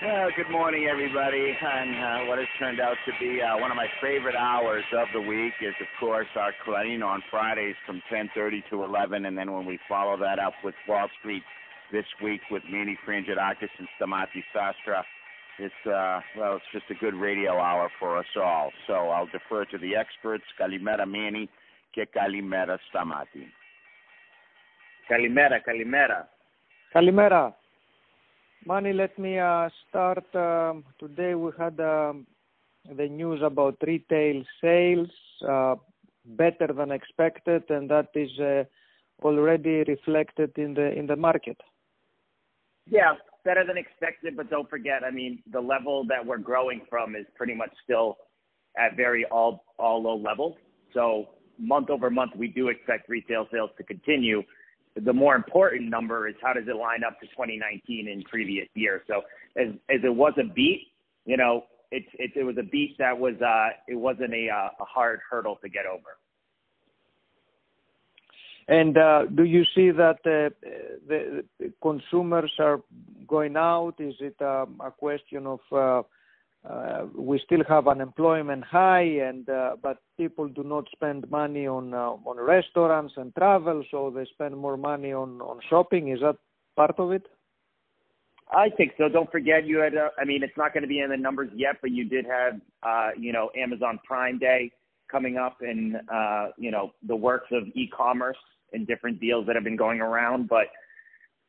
Well, good morning, everybody. And uh, what has turned out to be uh, one of my favorite hours of the week is, of course, our Clarín on Fridays from 10:30 to 11, and then when we follow that up with Wall Street this week with Manny Frangidakis and Stamati Sastra. It's uh, well, it's just a good radio hour for us all. So I'll defer to the experts. Kalimera Manny, que kalimera Stamati. Kalimera, kalimera. Kalimera. Manny, let me uh, start. Um, today we had um, the news about retail sales uh, better than expected, and that is uh, already reflected in the in the market. Yeah, better than expected, but don't forget, I mean, the level that we're growing from is pretty much still at very all all low levels. So month over month, we do expect retail sales to continue the more important number is how does it line up to 2019 in previous years. So as as it was a beat, you know, it's it, it was a beat that was uh it wasn't a uh, a hard hurdle to get over. And uh, do you see that uh, the, consumers are going out? Is it um, a question of uh, we still have unemployment high, and uh, but people do not spend money on uh, on restaurants and travel, so they spend more money on on shopping. Is that part of it? I think so. Don't forget, you had. Uh, I mean, it's not going to be in the numbers yet, but you did have, uh, you know, Amazon Prime Day coming up, and uh, you know, the works of e-commerce and different deals that have been going around. But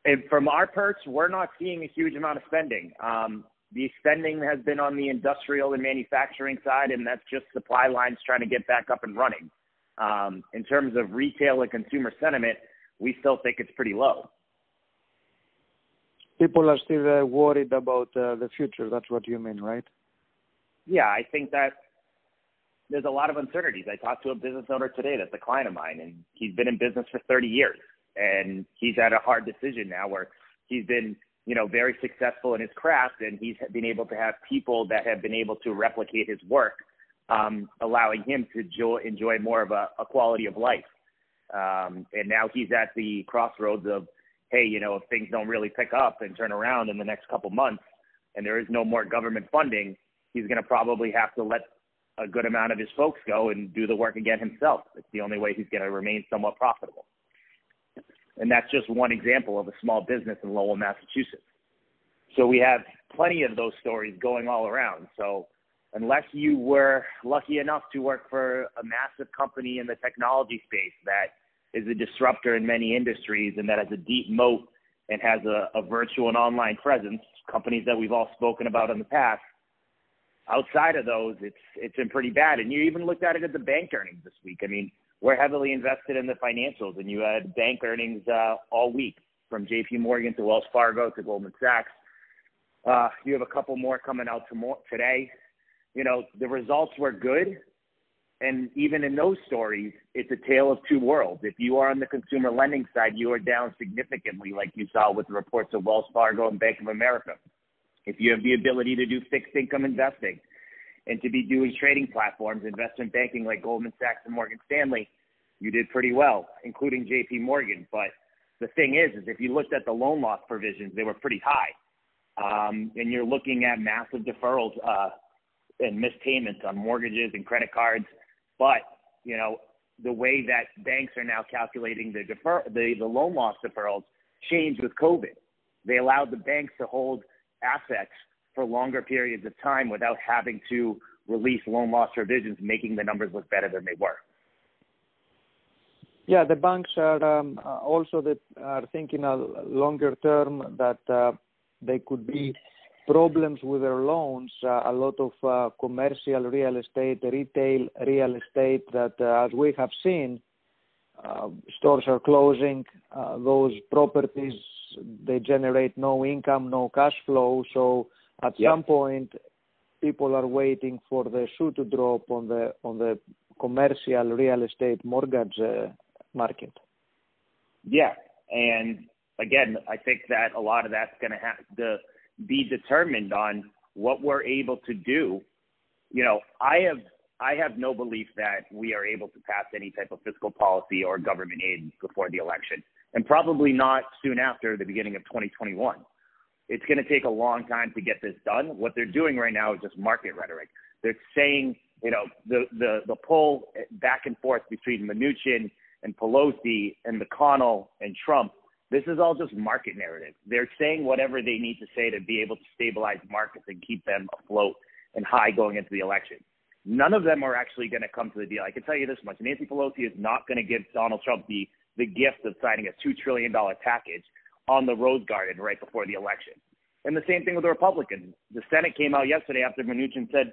and from our perch, we're not seeing a huge amount of spending. Um, the spending has been on the industrial and manufacturing side, and that's just supply lines trying to get back up and running. Um, in terms of retail and consumer sentiment, we still think it's pretty low. People are still uh, worried about uh, the future. That's what you mean, right? Yeah, I think that there's a lot of uncertainties. I talked to a business owner today that's a client of mine, and he's been in business for 30 years, and he's at a hard decision now where he's been you know, very successful in his craft, and he's been able to have people that have been able to replicate his work, um, allowing him to enjoy, enjoy more of a, a quality of life. Um, and now he's at the crossroads of, hey, you know, if things don't really pick up and turn around in the next couple months, and there is no more government funding, he's going to probably have to let a good amount of his folks go and do the work again himself. It's the only way he's going to remain somewhat profitable. And that's just one example of a small business in Lowell, Massachusetts. So we have plenty of those stories going all around. So unless you were lucky enough to work for a massive company in the technology space that is a disruptor in many industries and that has a deep moat and has a, a virtual and online presence, companies that we've all spoken about in the past, outside of those, it's it's been pretty bad. And you even looked at it at the bank earnings this week. I mean, we're heavily invested in the financials, and you had bank earnings uh, all week from J.P. Morgan to Wells Fargo to Goldman Sachs. Uh, you have a couple more coming out tomorrow, today. You know, the results were good. And even in those stories, it's a tale of two worlds. If you are on the consumer lending side, you are down significantly, like you saw with the reports of Wells Fargo and Bank of America. If you have the ability to do fixed income investing, and to be doing trading platforms, investment banking like Goldman Sachs and Morgan Stanley, you did pretty well, including JP Morgan. But the thing is, is if you looked at the loan loss provisions, they were pretty high. Um, and you're looking at massive deferrals uh, and missed payments on mortgages and credit cards. But, you know, the way that banks are now calculating the defer the, the loan loss deferrals changed with COVID. They allowed the banks to hold assets for longer periods of time without having to release loan loss provisions, making the numbers look better than they were. Yeah, the banks are um, uh, also the, are thinking a longer term that uh, they could be problems with their loans. Uh, a lot of uh, commercial real estate, retail real estate that, uh, as we have seen, uh, stores are closing. those properties they generate no income, no cash flow, so at yep. some point, people are waiting for the shoe to drop on the on the commercial real estate mortgage uh, market. Yeah, and again, I think that a lot of that's going to have to be determined on what we're able to do. You know, I have I have no belief that we are able to pass any type of fiscal policy or government aid before the election, and probably not soon after the beginning of 2021 It's going to take a long time to get this done. What they're doing right now is just market rhetoric. They're saying, you know, the the the pull back and forth between Mnuchin and Pelosi and McConnell and Trump. This is all just market narrative. They're saying whatever they need to say to be able to stabilize markets and keep them afloat and high going into the election. None of them are actually going to come to the deal. I can tell you this much: Nancy Pelosi is not going to give Donald Trump the the gift of signing a two trillion dollar package on the Rose Garden right before the election. And the same thing with the Republicans. The Senate came out yesterday after Mnuchin said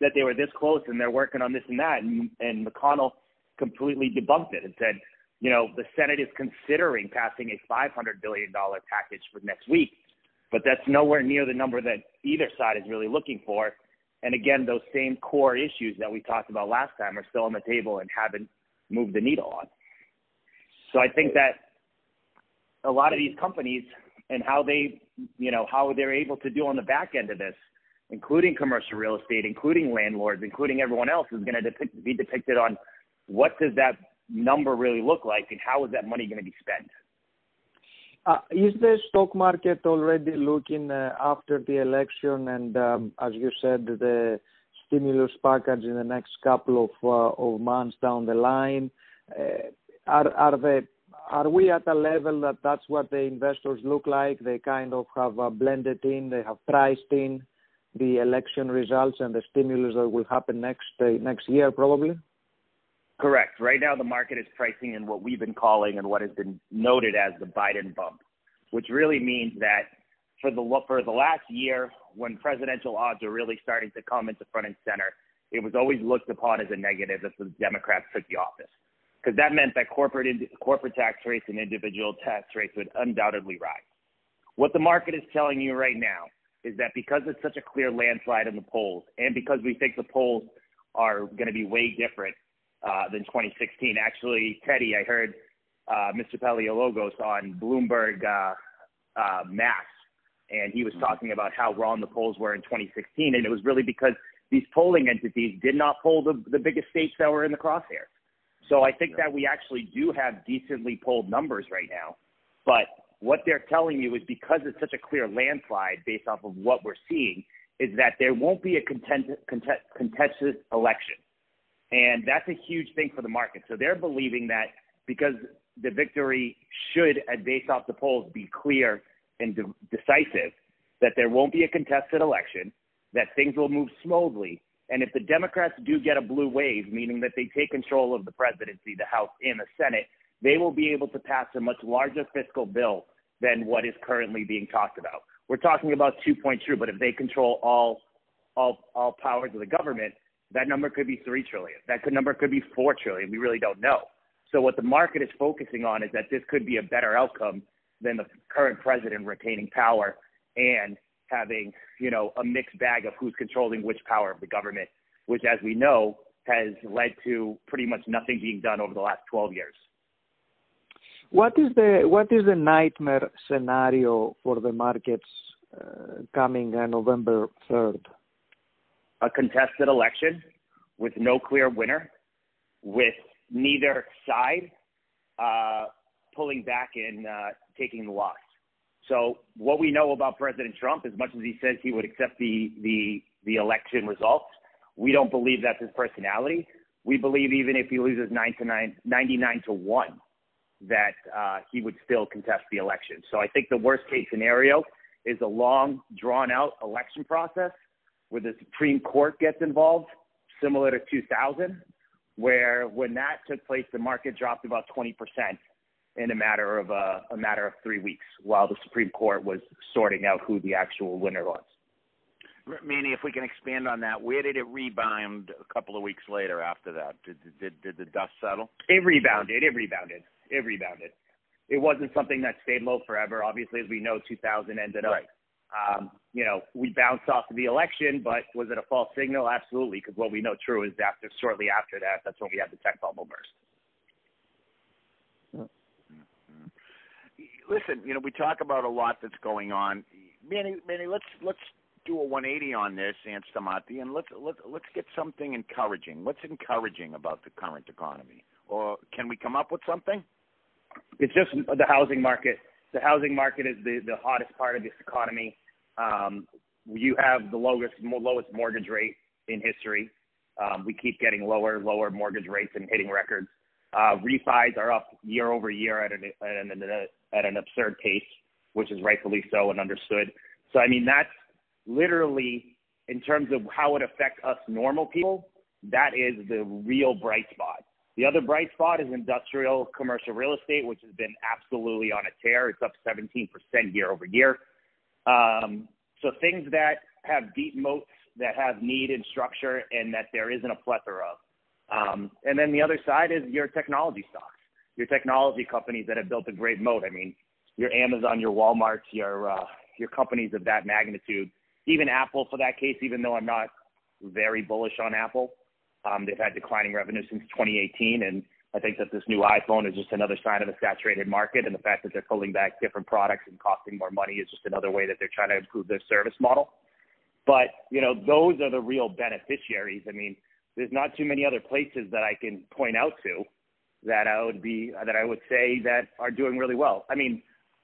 that they were this close and they're working on this and that, and, and McConnell completely debunked it and said, you know, the Senate is considering passing a $500 billion package for next week, but that's nowhere near the number that either side is really looking for. And again, those same core issues that we talked about last time are still on the table and haven't moved the needle on. So I think that a lot of these companies and how they, you know, how they're able to do on the back end of this, including commercial real estate, including landlords, including everyone else, is going to depict, be depicted on what does that number really look like and how is that money going to be spent. Uh, is the stock market already looking uh, after the election and, um, as you said, the stimulus package in the next couple of, uh, of months down the line? Uh, are, are the are we at a level that that's what the investors look like? They kind of have uh, blended in, they have priced in the election results and the stimulus that will happen next uh, next year, probably. Correct. Right now, the market is pricing in what we've been calling and what has been noted as the Biden bump, which really means that for the for the last year, when presidential odds are really starting to come into front and center, it was always looked upon as a negative if the Democrats took the office because that meant that corporate corporate tax rates and individual tax rates would undoubtedly rise. What the market is telling you right now is that because it's such a clear landslide in the polls, and because we think the polls are going to be way different uh, than 2016. Actually, Teddy, I heard uh, Mr. Paleologos on Bloomberg uh, uh, Mass, and he was mm-hmm. talking about how wrong the polls were in 2016, and it was really because these polling entities did not poll the, the biggest states that were in the crosshairs. So I think that we actually do have decently polled numbers right now. But what they're telling you is because it's such a clear landslide based off of what we're seeing, is that there won't be a contested, contested election. And that's a huge thing for the market. So they're believing that because the victory should, based off the polls, be clear and de- decisive, that there won't be a contested election, that things will move smoothly, and if the Democrats do get a blue wave, meaning that they take control of the presidency, the House, and the Senate, they will be able to pass a much larger fiscal bill than what is currently being talked about. We're talking about 2.2, but if they control all all all powers of the government, that number could be 3 trillion. That could number could be 4 trillion. We really don't know. So what the market is focusing on is that this could be a better outcome than the current president retaining power and having, you know, a mixed bag of who's controlling which power of the government, which, as we know, has led to pretty much nothing being done over the last 12 years. What is the what is the nightmare scenario for the markets uh, coming uh, November 3rd? A contested election with no clear winner, with neither side uh, pulling back and uh, taking the loss. So what we know about President Trump, as much as he says he would accept the the the election results, we don't believe that's his personality. We believe even if he loses nine to nine, 99 to one, that uh, he would still contest the election. So I think the worst case scenario is a long, drawn out election process where the Supreme Court gets involved, similar to 2000, where when that took place, the market dropped about 20 percent in a matter of uh, a matter of three weeks, while the Supreme Court was sorting out who the actual winner was. Manny, if we can expand on that, where did it rebound a couple of weeks later after that? Did did, did the dust settle? It rebounded. It rebounded. It rebounded. It wasn't something that stayed low forever. Obviously, as we know, 2000 ended up. Right. Um, you know, we bounced off of the election, but was it a false signal? Absolutely, because what we know true is after shortly after that, that's when we had the tech bubble burst. Listen, you know, we talk about a lot that's going on. Manny, Manny, let's let's do a 180 on this, and Stamati, and let's let's let's get something encouraging. What's encouraging about the current economy, or can we come up with something? It's just the housing market the housing market is the, the hottest part of this economy. Um, you have the lowest lowest mortgage rate in history. Um, we keep getting lower lower mortgage rates and hitting records. Uh, refis are up year over year at an, at an at an absurd pace, which is rightfully so and understood. So I mean that's literally in terms of how it affects us normal people. That is the real bright spot. The other bright spot is industrial commercial real estate, which has been absolutely on a tear. It's up 17% year over year. Um, so things that have deep moats, that have need and structure, and that there isn't a plethora of. Um, and then the other side is your technology stocks, your technology companies that have built a great moat. I mean, your Amazon, your Walmarts, your uh, your companies of that magnitude, even Apple for that case. Even though I'm not very bullish on Apple, um, they've had declining revenue since 2018, and I think that this new iPhone is just another sign of a saturated market, and the fact that they're pulling back different products and costing more money is just another way that they're trying to improve their service model. But you know, those are the real beneficiaries. I mean, there's not too many other places that I can point out to that I would be that I would say that are doing really well. I mean,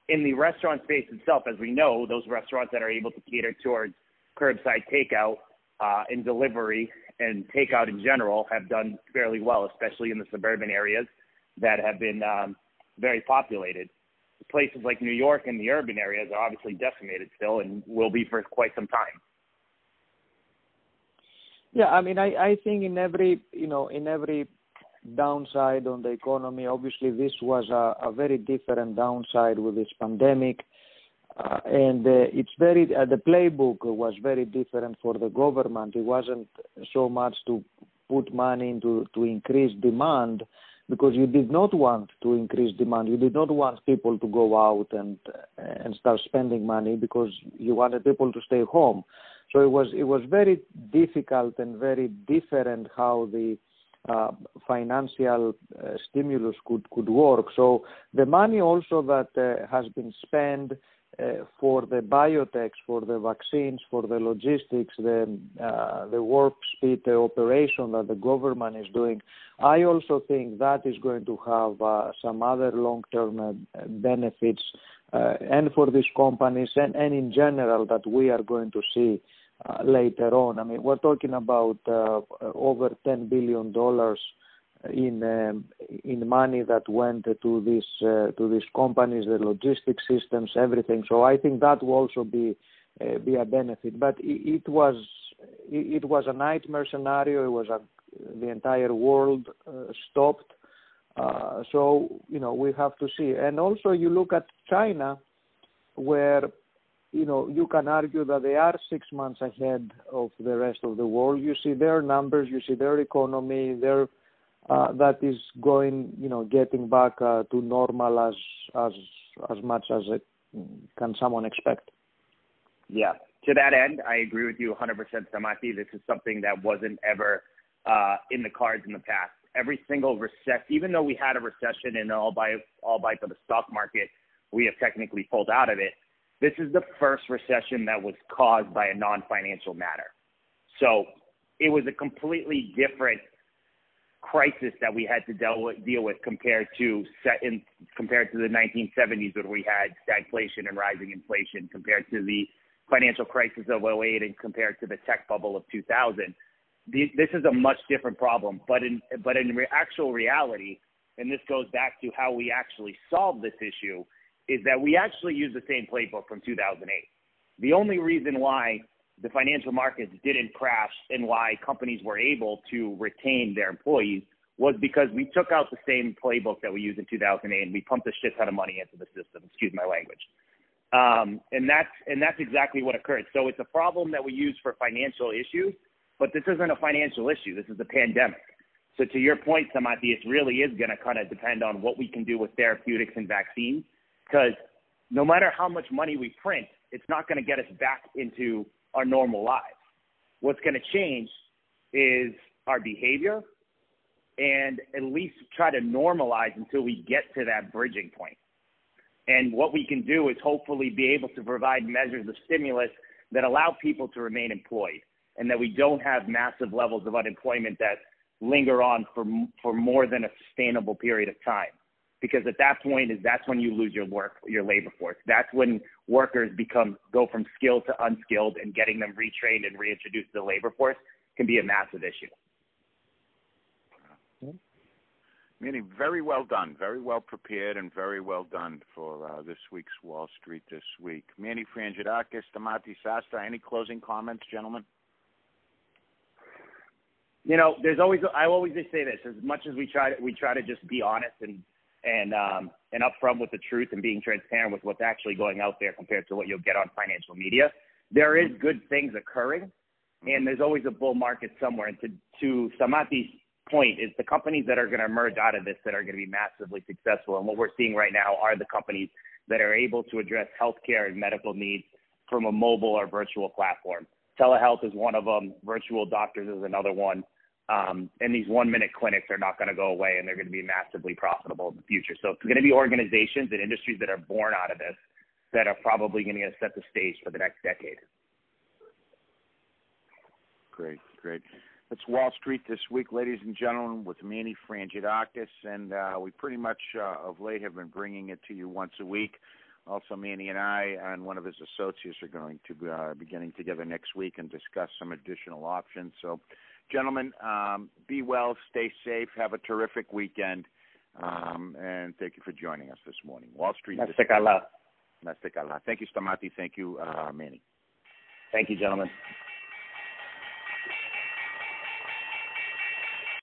in the restaurant space itself, as we know, those restaurants that are able to cater towards curbside takeout uh, and delivery and takeout in general have done fairly well, especially in the suburban areas that have been um, very populated. Places like New York and the urban areas are obviously decimated still and will be for quite some time. Yeah, I mean, I, I think in every, you know, in every downside on the economy, obviously this was a, a very different downside with this pandemic. Uh, and uh, it's very uh, the playbook was very different for the government. It wasn't so much to put money into to increase demand because you did not want to increase demand. You did not want people to go out and and start spending money because you wanted people to stay home. So it was it was very difficult and very different how the uh, financial uh, stimulus could could work. So the money also that uh, has been spent uh, for the biotechs, for the vaccines, for the logistics, the uh, the warp speed operation that the government is doing, I also think that is going to have uh, some other long-term benefits, and for these companies and, and in general that we are going to see later on. I mean, we're talking about over $10 billion in um, in money that went to these uh, to these companies, the logistics systems, everything. So I think that will also be uh, be a benefit. But it, it was it, was a nightmare scenario. It was a the entire world uh, stopped. Uh, so you know we have to see. And also you look at China, where you know you can argue that they are six months ahead of the rest of the world. You see their numbers, you see their economy, their uh, that is going, you know, getting back uh, to normal as as as much as it can someone expect. Yeah. To that end, I agree with you 100%, Stamatis. This is something that wasn't ever uh, in the cards in the past. Every single recession, even though we had a recession and all by all by the stock market, we have technically pulled out of it. This is the first recession that was caused by a non-financial matter. So it was a completely different crisis that we had to deal with, deal with compared to set in, compared to the 1970s when we had stagflation and rising inflation, compared to the financial crisis of 08 and compared to the tech bubble of 2000. this is a much different problem, but in but in re- actual reality, and this goes back to how we actually solved this issue, is that we actually use the same playbook from 2008. The only reason why the financial markets didn't crash and why companies were able to retain their employees was because we took out the same playbook that we used in 2008 and we pumped a shit ton of money into the system. Excuse my language. Um, and that's and that's exactly what occurred. So it's a problem that we use for financial issues, but this isn't a financial issue. This is a pandemic. So to your point, Samati, it really is going to kind of depend on what we can do with therapeutics and vaccines, because no matter how much money we print, it's not going to get us back into our normal lives. What's going to change is our behavior and at least try to normalize until we get to that bridging point. And what we can do is hopefully be able to provide measures of stimulus that allow people to remain employed and that we don't have massive levels of unemployment that linger on for, for more than a sustainable period of time. Because at that point is that's when you lose your work your labor force. That's when workers become go from skilled to unskilled, and getting them retrained and reintroduced to the labor force can be a massive issue. Manny very well done, very well prepared, and very well done for uh, this week's Wall Street this week. Manny Frangidakis, Stamatis Sasta, any closing comments, gentlemen? You know, there's always I always say this. As much as we try to we try to just be honest and and um, and upfront with the truth and being transparent with what's actually going out there compared to what you'll get on financial media. There is good things occurring, and there's always a bull market somewhere. And to to Stamatis' point is the companies that are going to emerge out of this that are going to be massively successful. And what we're seeing right now are the companies that are able to address healthcare and medical needs from a mobile or virtual platform. Telehealth is one of them. Virtual doctors is another one. Um, and these one minute clinics are not going to go away and they're going to be massively profitable in the future. So it's going to be organizations and industries that are born out of this that are probably going to set the stage for the next decade. Great, great. It's Wall Street this week, ladies and gentlemen, with Manny Frangidakis, and uh, we pretty much uh, of late have been bringing it to you once a week. Also, Manny and I and one of his associates are going to uh, be getting together next week and discuss some additional options. So, gentlemen, um, be well, stay safe, have a terrific weekend, um, and thank you for joining us this morning. Wall Street. Nastik Allah. Nastik Allah. Thank you, Stamati. Thank you, uh, Manny. Thank you, gentlemen.